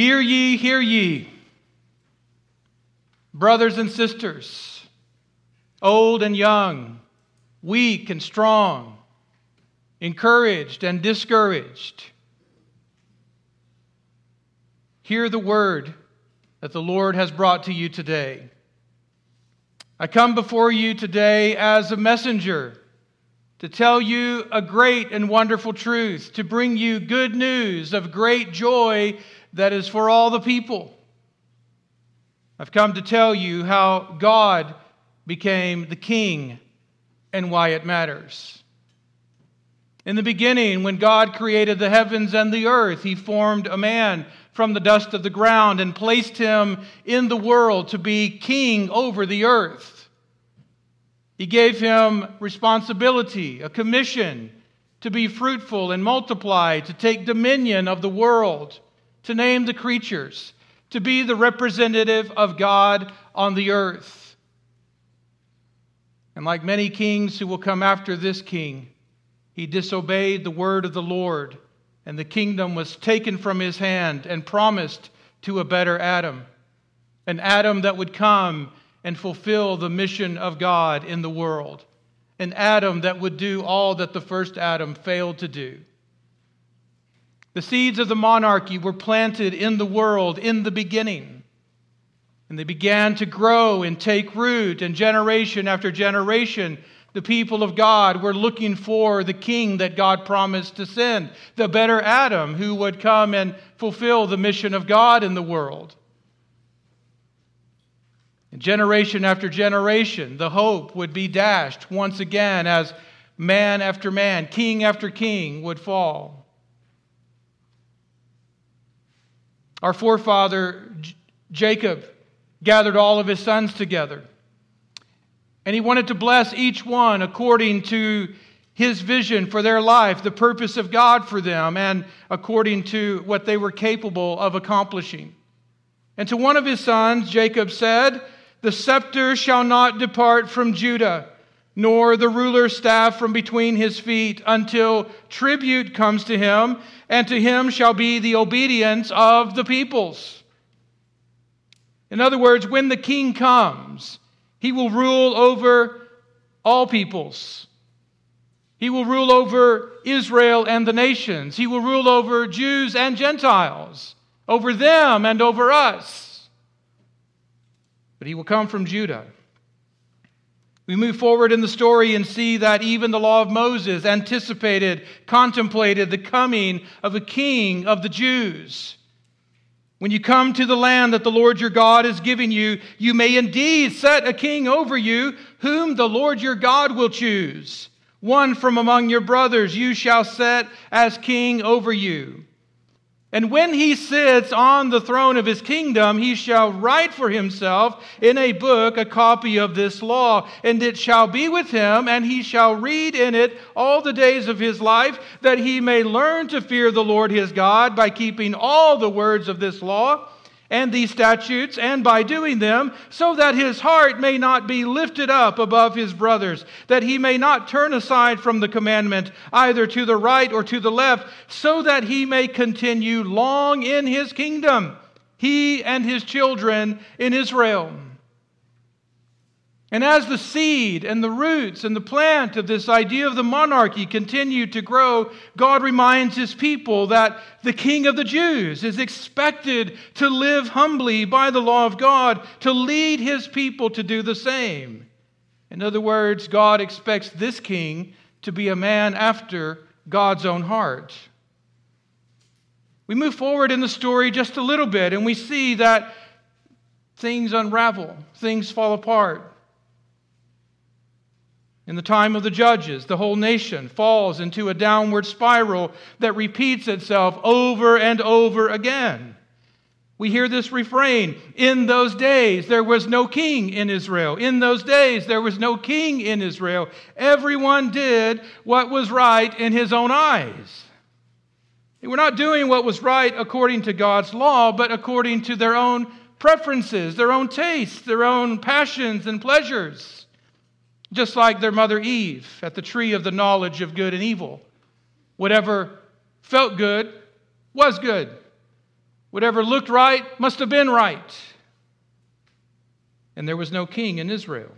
Hear ye, hear ye, brothers and sisters, old and young, weak and strong, encouraged and discouraged. Hear the word that the Lord has brought to you today. I come before you today as a messenger to tell you a great and wonderful truth, to bring you good news of great joy that is for all the people. I've come to tell you how God became the king and why it matters. In the beginning, when God created the heavens and the earth, he formed a man from the dust of the ground and placed him in the world to be king over the earth. He gave him responsibility, a commission to be fruitful and multiply, to take dominion of the world, to name the creatures, to be the representative of God on the earth. And like many kings who will come after this king, he disobeyed the word of the Lord and the kingdom was taken from his hand and promised to a better Adam, an Adam that would come and fulfill the mission of God in the world, an Adam that would do all that the first Adam failed to do. The seeds of the monarchy were planted in the world in the beginning. And they began to grow and take root, and generation after generation the people of God were looking for the king that God promised to send, the better Adam who would come and fulfill the mission of God in the world. And generation after generation, the hope would be dashed once again as man after man, king after king would fall. Our forefather Jacob gathered all of his sons together and he wanted to bless each one according to his vision for their life, the purpose of God for them, and according to what they were capable of accomplishing. And to one of his sons, Jacob said, The scepter shall not depart from Judah, nor the ruler's staff from between his feet, until tribute comes to him, and to him shall be the obedience of the peoples. In other words, when the king comes, he will rule over all peoples. He will rule over Israel and the nations. He will rule over Jews and Gentiles, over them and over us. But he will come from Judah. We move forward in the story and see that even the law of Moses anticipated, contemplated the coming of a king of the Jews. When you come to the land that the Lord your God is giving you, you may indeed set a king over you, whom the Lord your God will choose. One from among your brothers you shall set as king over you. And when he sits on the throne of his kingdom, he shall write for himself in a book a copy of this law, and it shall be with him, and he shall read in it all the days of his life, that he may learn to fear the Lord his God by keeping all the words of this law and these statutes, and by doing them, so that his heart may not be lifted up above his brothers, that he may not turn aside from the commandment, either to the right or to the left, so that he may continue long in his kingdom, he and his children in Israel. And as the seed and the roots and the plant of this idea of the monarchy continue to grow, God reminds his people that the king of the Jews is expected to live humbly by the law of God, to lead his people to do the same. In other words, God expects this king to be a man after God's own heart. We move forward in the story just a little bit and we see that things unravel, things fall apart. In the time of the judges, the whole nation falls into a downward spiral that repeats itself over and over again. We hear this refrain In those days, there was no king in Israel. In those days, there was no king in Israel. Everyone did what was right in his own eyes. They were not doing what was right according to God's law, but according to their own preferences, their own tastes, their own passions and pleasures just like their mother Eve at the tree of the knowledge of good and evil. Whatever felt good was good. Whatever looked right must have been right. And there was no king in Israel.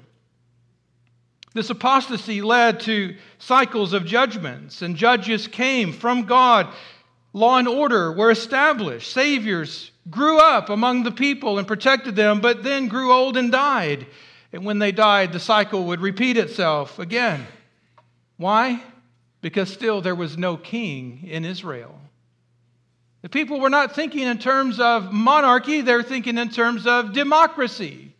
This apostasy led to cycles of judgments, and judges came from God. Law and order were established. Saviors grew up among the people and protected them, but then grew old and died. And when they died, the cycle would repeat itself again. Why? Because still there was no king in Israel. The people were not thinking in terms of monarchy, they're thinking in terms of democracy.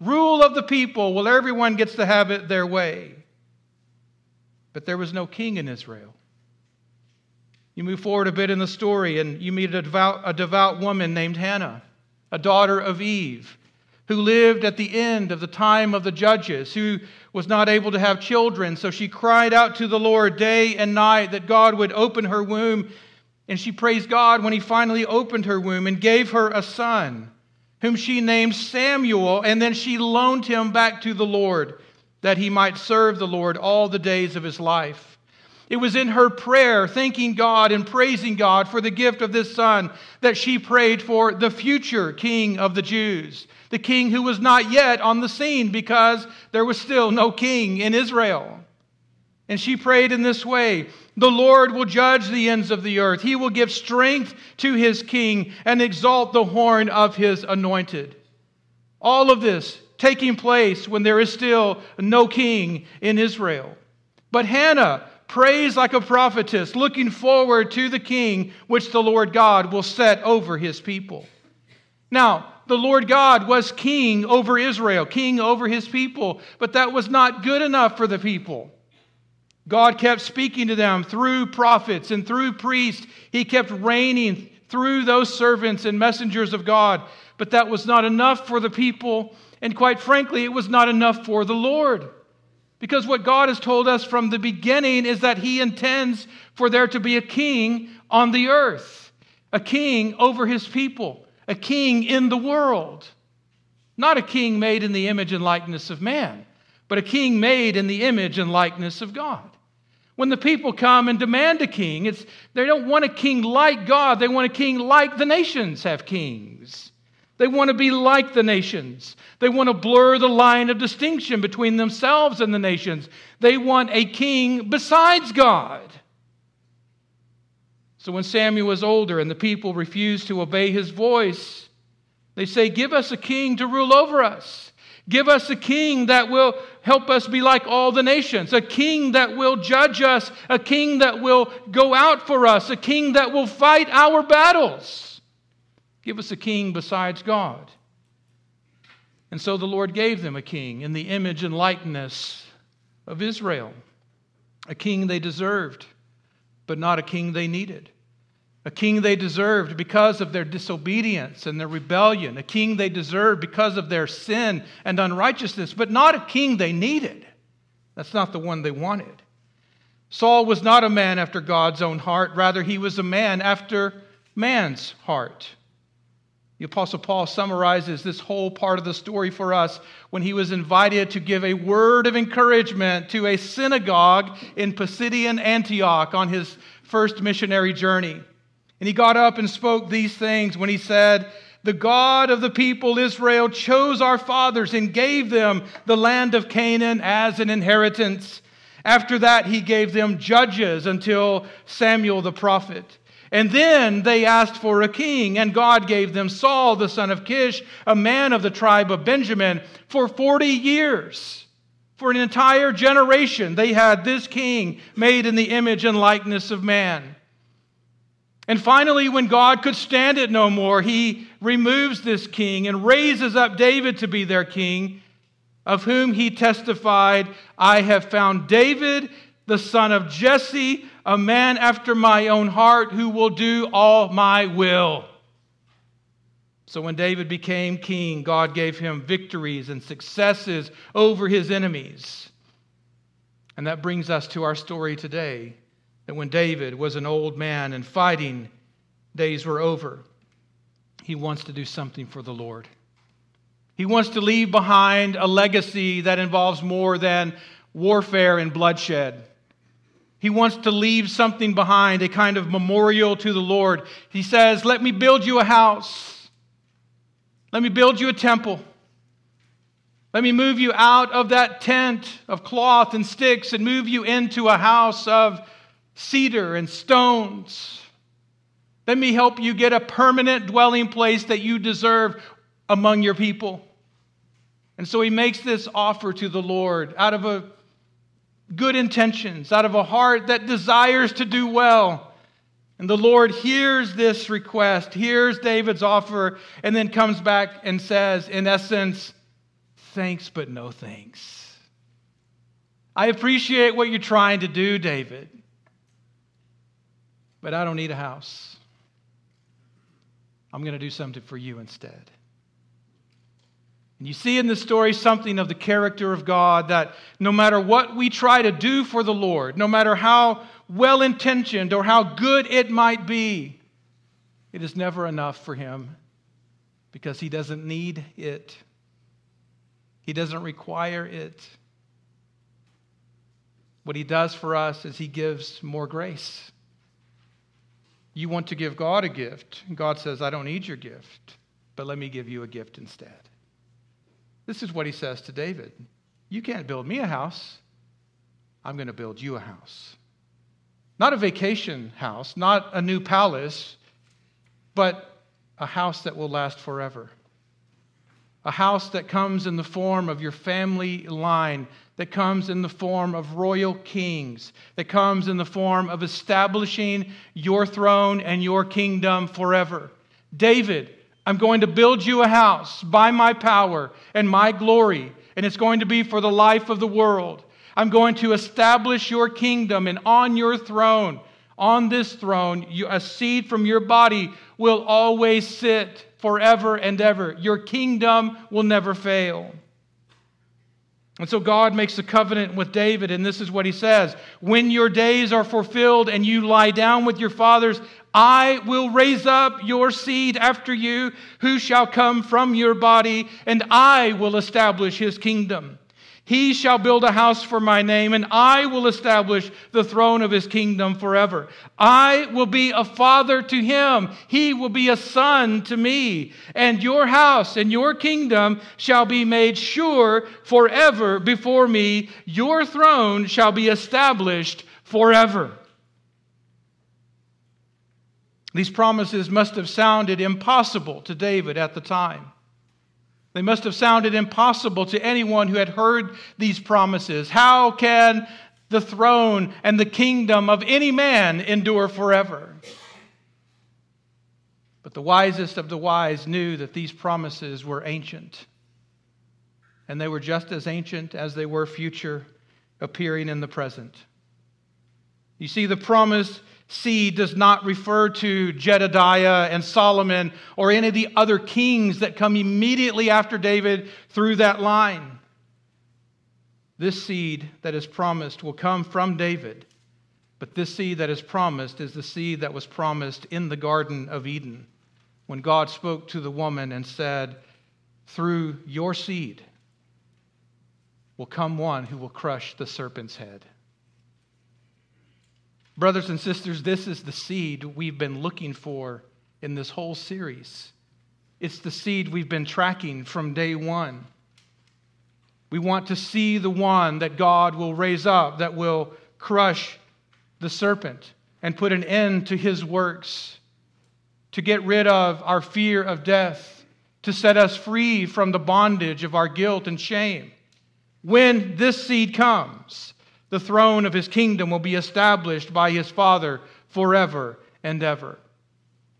Rule of the people, well, everyone gets to have it their way. But there was no king in Israel. You move forward a bit in the story, and you meet a devout, a devout woman named Hannah, a daughter of Eve, who lived at the end of the time of the judges, who was not able to have children. So she cried out to the Lord day and night that God would open her womb. And she praised God when he finally opened her womb and gave her a son whom she named Samuel, and then she loaned him back to the Lord that he might serve the Lord all the days of his life. It was in her prayer, thanking God and praising God for the gift of this son, that she prayed for the future king of the Jews, the king who was not yet on the scene because there was still no king in Israel. And she prayed in this way The Lord will judge the ends of the earth. He will give strength to his king and exalt the horn of his anointed. All of this taking place when there is still no king in Israel. But Hannah prays like a prophetess, looking forward to the king which the Lord God will set over his people. Now, the Lord God was king over Israel, king over his people, but that was not good enough for the people. God kept speaking to them through prophets and through priests. He kept reigning through those servants and messengers of God. But that was not enough for the people. And quite frankly, it was not enough for the Lord. Because what God has told us from the beginning is that He intends for there to be a king on the earth, a king over His people, a king in the world. Not a king made in the image and likeness of man, but a king made in the image and likeness of God. When the people come and demand a king, it's, they don't want a king like God. They want a king like the nations have kings. They want to be like the nations. They want to blur the line of distinction between themselves and the nations. They want a king besides God. So when Samuel was older and the people refused to obey his voice, they say, Give us a king to rule over us. Give us a king that will help us be like all the nations, a king that will judge us, a king that will go out for us, a king that will fight our battles. Give us a king besides God. And so the Lord gave them a king in the image and likeness of Israel, a king they deserved, but not a king they needed a king they deserved because of their disobedience and their rebellion, a king they deserved because of their sin and unrighteousness, but not a king they needed. That's not the one they wanted. Saul was not a man after God's own heart, rather, he was a man after man's heart. The Apostle Paul summarizes this whole part of the story for us when he was invited to give a word of encouragement to a synagogue in Pisidian Antioch on his first missionary journey. And he got up and spoke these things when he said, The God of the people Israel chose our fathers and gave them the land of Canaan as an inheritance. After that, he gave them judges until Samuel the prophet. And then they asked for a king, and God gave them Saul, the son of Kish, a man of the tribe of Benjamin, for 40 years. For an entire generation, they had this king made in the image and likeness of man. And finally, when God could stand it no more, he removes this king and raises up David to be their king, of whom he testified, I have found David, the son of Jesse, a man after my own heart, who will do all my will. So when David became king, God gave him victories and successes over his enemies. And that brings us to our story today that when David was an old man and fighting days were over, he wants to do something for the Lord. He wants to leave behind a legacy that involves more than warfare and bloodshed. He wants to leave something behind, a kind of memorial to the Lord. He says, Let me build you a house. Let me build you a temple. Let me move you out of that tent of cloth and sticks and move you into a house of cedar and stones. Let me help you get a permanent dwelling place that you deserve among your people. And so he makes this offer to the Lord out of a good intentions, out of a heart that desires to do well. And the Lord hears this request, hears David's offer, and then comes back and says, in essence, thanks, but no thanks. I appreciate what you're trying to do, David, but I don't need a house. I'm going to do something for you instead. And you see in this story something of the character of God that no matter what we try to do for the Lord, no matter how well intentioned or how good it might be, it is never enough for Him because He doesn't need it, He doesn't require it. What He does for us is He gives more grace. You want to give God a gift. God says, I don't need your gift, but let me give you a gift instead. This is what he says to David You can't build me a house. I'm going to build you a house. Not a vacation house, not a new palace, but a house that will last forever. A house that comes in the form of your family line, that comes in the form of royal kings, that comes in the form of establishing your throne and your kingdom forever. David, I'm going to build you a house by my power and my glory, and it's going to be for the life of the world. I'm going to establish your kingdom, and on your throne, on this throne, you, a seed from your body will always sit forever and ever. Your kingdom will never fail. And so God makes a covenant with David, and this is what he says When your days are fulfilled and you lie down with your fathers, I will raise up your seed after you, who shall come from your body, and I will establish his kingdom. He shall build a house for my name, and I will establish the throne of his kingdom forever. I will be a father to him, he will be a son to me. And your house and your kingdom shall be made sure forever before me. Your throne shall be established forever. These promises must have sounded impossible to David at the time. They must have sounded impossible to anyone who had heard these promises. How can the throne and the kingdom of any man endure forever? But the wisest of the wise knew that these promises were ancient. And they were just as ancient as they were future, appearing in the present. You see, the promise seed does not refer to Jedediah and Solomon or any of the other kings that come immediately after David through that line. This seed that is promised will come from David, but this seed that is promised is the seed that was promised in the Garden of Eden when God spoke to the woman and said, Through your seed will come one who will crush the serpent's head. Brothers and sisters, this is the seed we've been looking for in this whole series. It's the seed we've been tracking from day one. We want to see the one that God will raise up that will crush the serpent and put an end to his works, to get rid of our fear of death, to set us free from the bondage of our guilt and shame. When this seed comes, the throne of his kingdom will be established by his father forever and ever.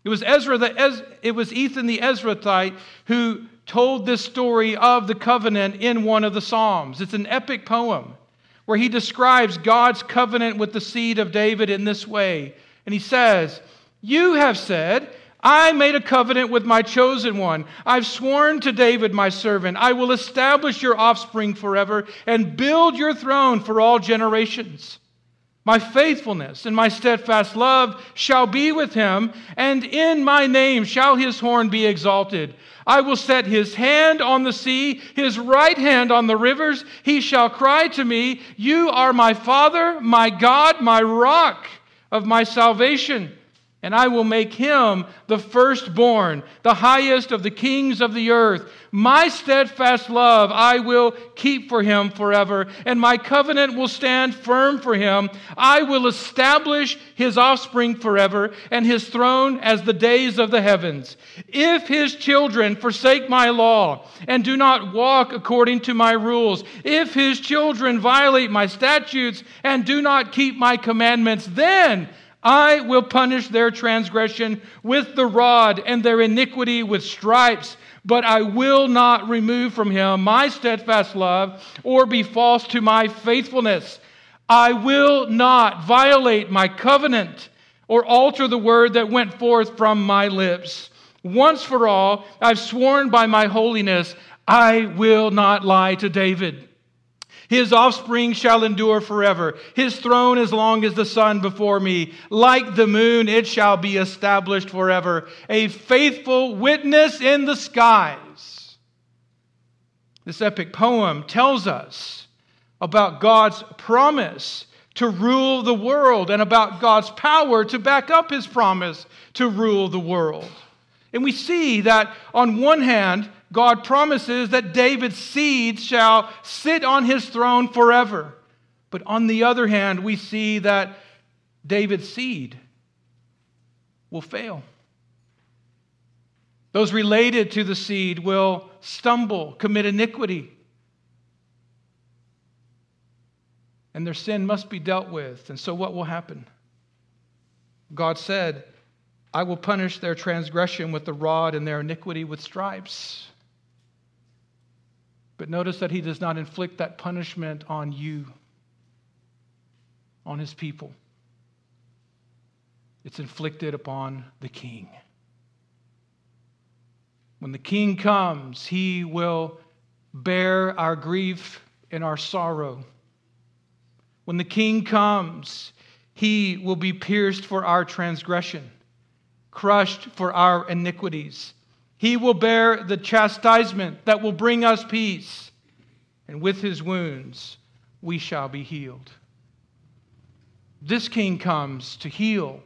It was Ezra the it was Ethan the Ezrahite who told this story of the covenant in one of the Psalms. It's an epic poem where he describes God's covenant with the seed of David in this way. And he says, "You have said, I made a covenant with my chosen one. I've sworn to David, my servant, I will establish your offspring forever and build your throne for all generations. My faithfulness and my steadfast love shall be with him, and in my name shall his horn be exalted. I will set his hand on the sea, his right hand on the rivers. He shall cry to me, You are my Father, my God, my rock of my salvation and I will make him the firstborn, the highest of the kings of the earth. My steadfast love I will keep for him forever, and my covenant will stand firm for him. I will establish his offspring forever, and his throne as the days of the heavens. If his children forsake my law and do not walk according to my rules, if his children violate my statutes and do not keep my commandments, then I will punish their transgression with the rod and their iniquity with stripes, but I will not remove from him my steadfast love or be false to my faithfulness. I will not violate my covenant or alter the word that went forth from my lips. Once for all, I've sworn by my holiness, I will not lie to David. His offspring shall endure forever. His throne as long as the sun before me. Like the moon, it shall be established forever. A faithful witness in the skies. This epic poem tells us about God's promise to rule the world and about God's power to back up his promise to rule the world. And we see that on one hand, God promises that David's seed shall sit on his throne forever. But on the other hand, we see that David's seed will fail. Those related to the seed will stumble, commit iniquity. And their sin must be dealt with. And so, what will happen? God said, I will punish their transgression with the rod and their iniquity with stripes. But notice that he does not inflict that punishment on you, on his people. It's inflicted upon the king. When the king comes, he will bear our grief and our sorrow. When the king comes, he will be pierced for our transgression, crushed for our iniquities. He will bear the chastisement that will bring us peace, and with his wounds we shall be healed. This king comes to heal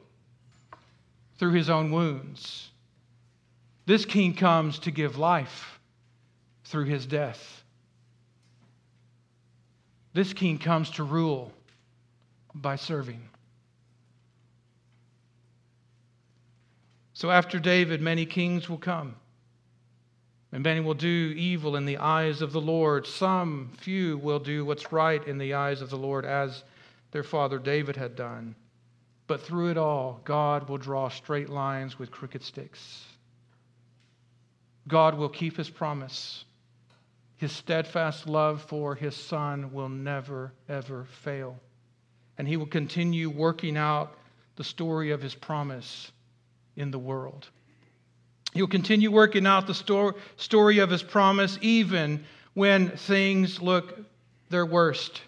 through his own wounds. This king comes to give life through his death. This king comes to rule by serving. So after David, many kings will come. And many will do evil in the eyes of the Lord. Some few will do what's right in the eyes of the Lord, as their father David had done. But through it all, God will draw straight lines with crooked sticks. God will keep his promise. His steadfast love for his son will never, ever fail. And he will continue working out the story of his promise in the world. He'll continue working out the story of his promise even when things look their worst.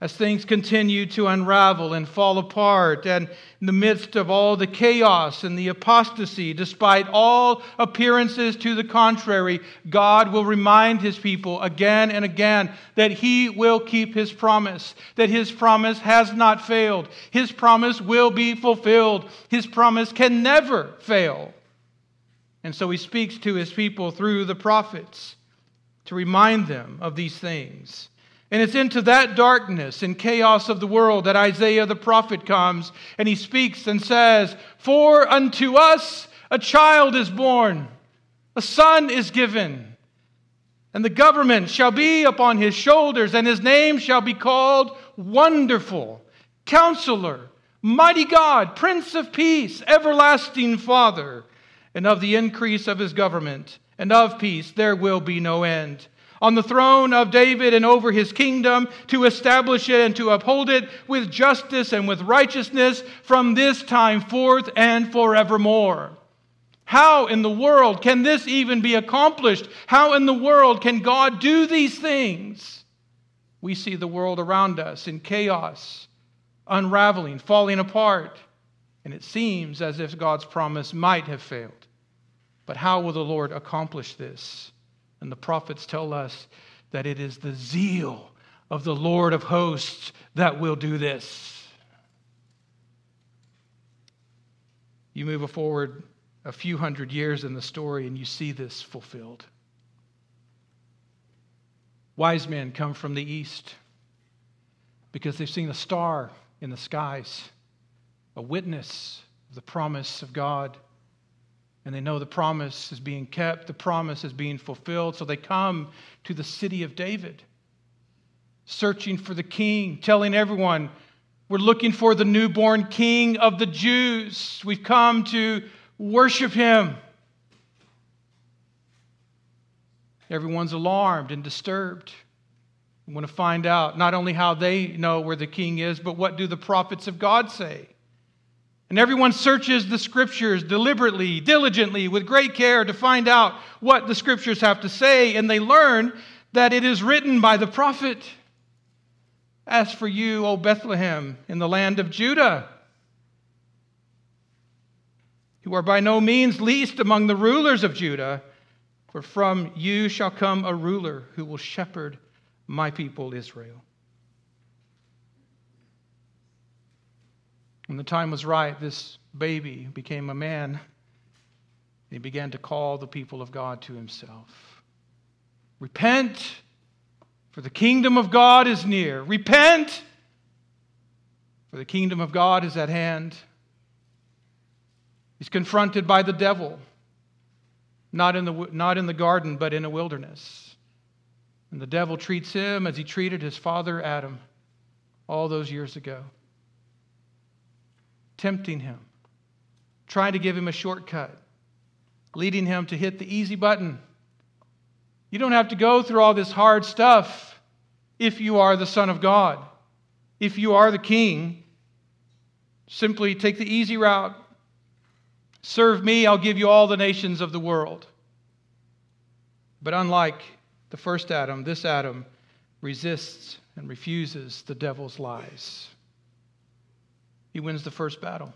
As things continue to unravel and fall apart, and in the midst of all the chaos and the apostasy, despite all appearances to the contrary, God will remind his people again and again that he will keep his promise, that his promise has not failed. His promise will be fulfilled. His promise can never fail. And so he speaks to his people through the prophets to remind them of these things. And it's into that darkness and chaos of the world that Isaiah the prophet comes and he speaks and says, For unto us a child is born, a son is given, and the government shall be upon his shoulders, and his name shall be called Wonderful, Counselor, Mighty God, Prince of Peace, Everlasting Father and of the increase of his government and of peace there will be no end. On the throne of David and over his kingdom, to establish it and to uphold it with justice and with righteousness from this time forth and forevermore. How in the world can this even be accomplished? How in the world can God do these things? We see the world around us in chaos, unraveling, falling apart. And it seems as if God's promise might have failed. But how will the Lord accomplish this? And the prophets tell us that it is the zeal of the Lord of hosts that will do this. You move forward a few hundred years in the story and you see this fulfilled. Wise men come from the east because they've seen a star in the skies, a witness of the promise of God. And they know the promise is being kept, the promise is being fulfilled. So they come to the city of David, searching for the king, telling everyone, We're looking for the newborn king of the Jews. We've come to worship him. Everyone's alarmed and disturbed. We want to find out not only how they know where the king is, but what do the prophets of God say? And everyone searches the scriptures deliberately, diligently, with great care to find out what the scriptures have to say, and they learn that it is written by the prophet. As for you, O Bethlehem, in the land of Judah, you are by no means least among the rulers of Judah, for from you shall come a ruler who will shepherd my people Israel. When the time was right, this baby became a man. He began to call the people of God to himself. Repent, for the kingdom of God is near. Repent, for the kingdom of God is at hand. He's confronted by the devil not in the, not in the garden, but in a wilderness. And the devil treats him as he treated his father Adam all those years ago, tempting him, trying to give him a shortcut, leading him to hit the easy button. You don't have to go through all this hard stuff if you are the Son of God. If you are the King, simply take the easy route Serve me, I'll give you all the nations of the world. But unlike the first Adam, this Adam resists and refuses the devil's lies. He wins the first battle.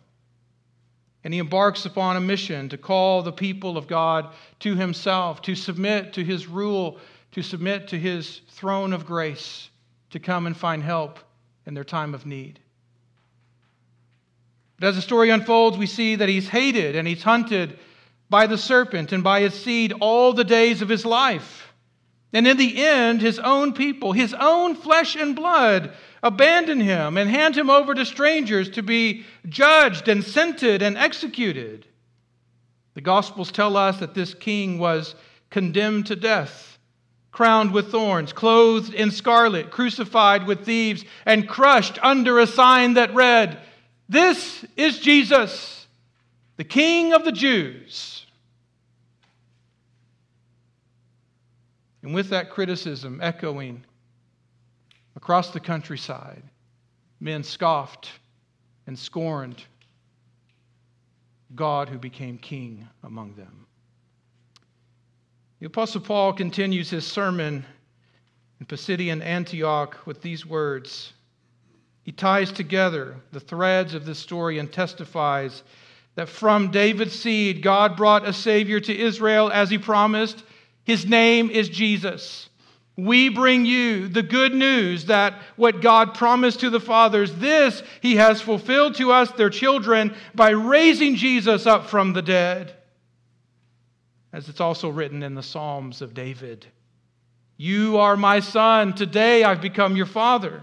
And he embarks upon a mission to call the people of God to himself, to submit to his rule, to submit to his throne of grace, to come and find help in their time of need. But as the story unfolds, we see that he's hated and he's hunted by the serpent and by his seed all the days of his life. And in the end, his own people, his own flesh and blood, abandon him and hand him over to strangers to be judged and scented and executed. The Gospels tell us that this king was condemned to death, crowned with thorns, clothed in scarlet, crucified with thieves, and crushed under a sign that read, this is Jesus, the King of the Jews. And with that criticism echoing across the countryside, men scoffed and scorned God who became king among them. The Apostle Paul continues his sermon in Pisidian Antioch with these words he ties together the threads of this story and testifies that from David's seed, God brought a Savior to Israel as he promised. His name is Jesus. We bring you the good news that what God promised to the fathers, this he has fulfilled to us, their children, by raising Jesus up from the dead. As it's also written in the Psalms of David You are my son, today I've become your father.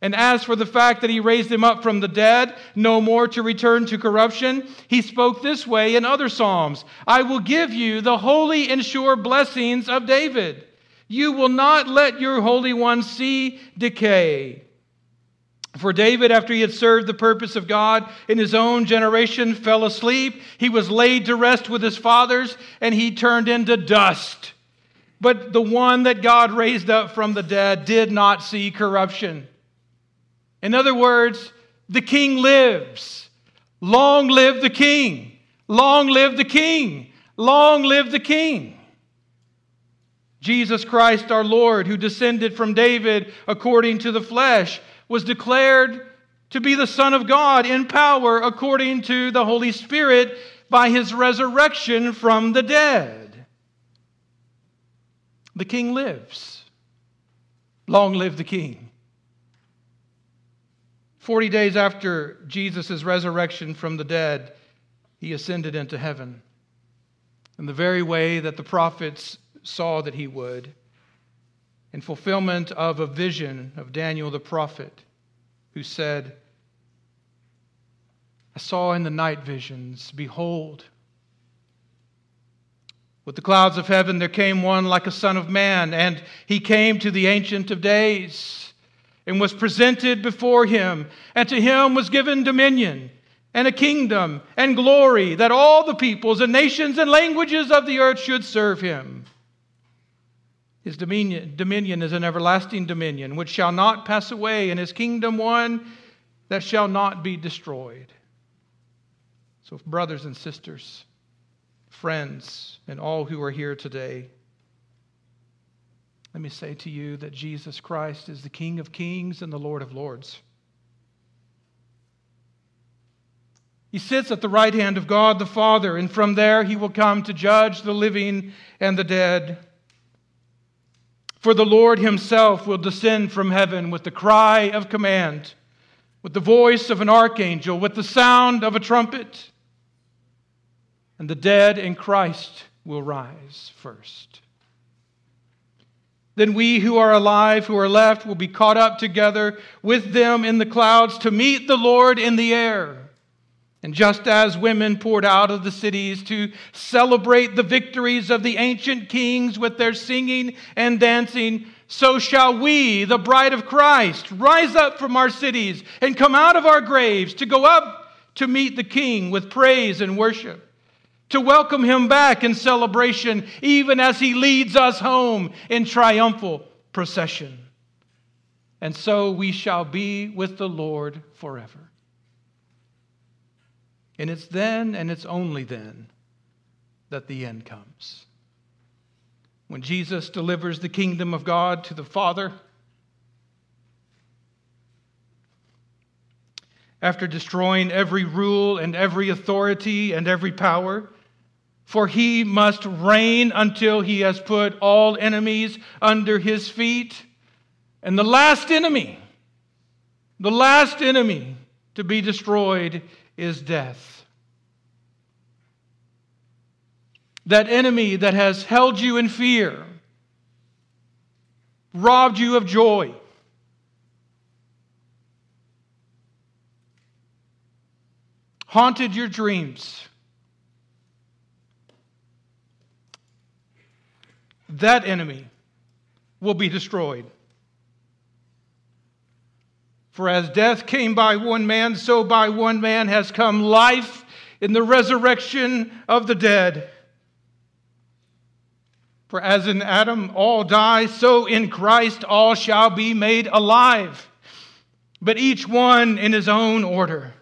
And as for the fact that he raised him up from the dead, no more to return to corruption, he spoke this way in other Psalms I will give you the holy and sure blessings of David. You will not let your Holy One see decay. For David, after he had served the purpose of God in his own generation, fell asleep. He was laid to rest with his fathers, and he turned into dust. But the one that God raised up from the dead did not see corruption. In other words, the king lives. Long live the king. Long live the king. Long live the king. Jesus Christ, our Lord, who descended from David according to the flesh, was declared to be the Son of God in power according to the Holy Spirit by his resurrection from the dead. The king lives. Long live the king. Forty days after Jesus' resurrection from the dead, he ascended into heaven in the very way that the prophets saw that he would, in fulfillment of a vision of Daniel the prophet, who said, I saw in the night visions, behold, with the clouds of heaven there came one like a son of man, and he came to the Ancient of Days and was presented before him, and to him was given dominion and a kingdom and glory that all the peoples and nations and languages of the earth should serve him. His dominion, dominion is an everlasting dominion which shall not pass away, and his kingdom one that shall not be destroyed. So, brothers and sisters, friends, and all who are here today, let me say to you that Jesus Christ is the King of kings and the Lord of lords. He sits at the right hand of God the Father, and from there he will come to judge the living and the dead. For the Lord himself will descend from heaven with the cry of command, with the voice of an archangel, with the sound of a trumpet, and the dead in Christ will rise first. Then we who are alive, who are left, will be caught up together with them in the clouds to meet the Lord in the air. And just as women poured out of the cities to celebrate the victories of the ancient kings with their singing and dancing, so shall we, the bride of Christ, rise up from our cities and come out of our graves to go up to meet the King with praise and worship, to welcome him back in celebration, even as he leads us home in triumphal procession. And so we shall be with the Lord forever. And it's then and it's only then that the end comes. When Jesus delivers the kingdom of God to the Father, after destroying every rule and every authority and every power, for he must reign until he has put all enemies under his feet. And the last enemy, the last enemy to be destroyed is death. That enemy that has held you in fear, robbed you of joy, haunted your dreams. That enemy will be destroyed. For as death came by one man, so by one man has come life in the resurrection of the dead. For as in Adam all die, so in Christ all shall be made alive, but each one in his own order.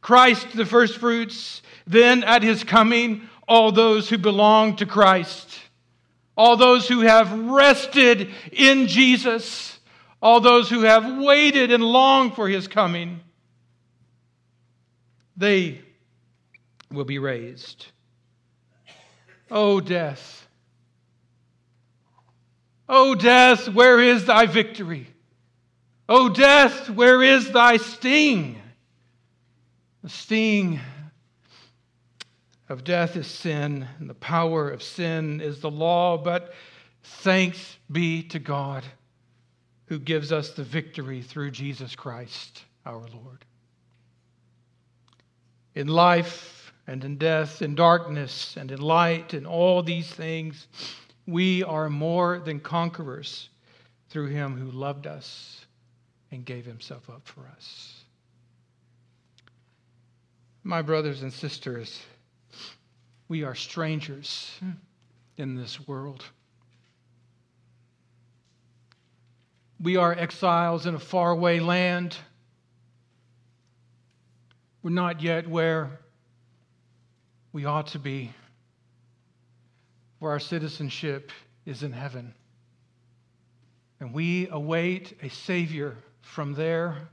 Christ the firstfruits, then at his coming, all those who belong to Christ, all those who have rested in Jesus all those who have waited and longed for his coming, they will be raised. O oh, death! O oh, death, where is thy victory? O oh, death, where is thy sting? The sting of death is sin, and the power of sin is the law, but thanks be to God who gives us the victory through Jesus Christ our Lord. In life and in death, in darkness and in light, in all these things, we are more than conquerors through him who loved us and gave himself up for us. My brothers and sisters, we are strangers in this world. We are exiles in a faraway land. We're not yet where we ought to be, where our citizenship is in heaven. And we await a Savior from there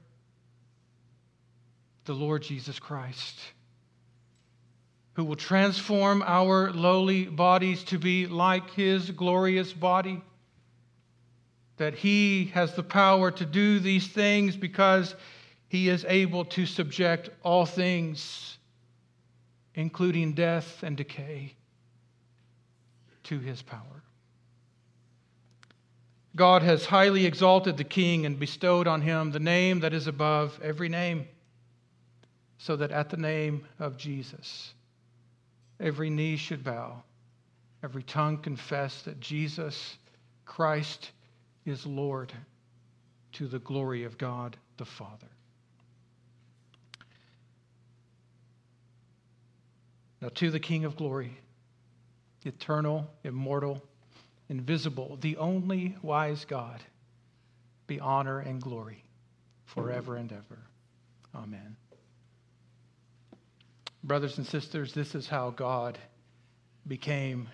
the Lord Jesus Christ, who will transform our lowly bodies to be like his glorious body. That he has the power to do these things because he is able to subject all things, including death and decay, to his power. God has highly exalted the king and bestowed on him the name that is above every name, so that at the name of Jesus, every knee should bow, every tongue confess that Jesus Christ is Lord to the glory of God the Father. Now, to the King of glory, eternal, immortal, invisible, the only wise God, be honor and glory forever and ever. Amen. Brothers and sisters, this is how God became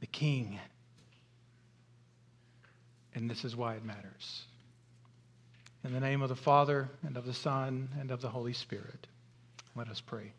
the king. And this is why it matters. In the name of the Father, and of the Son, and of the Holy Spirit, let us pray.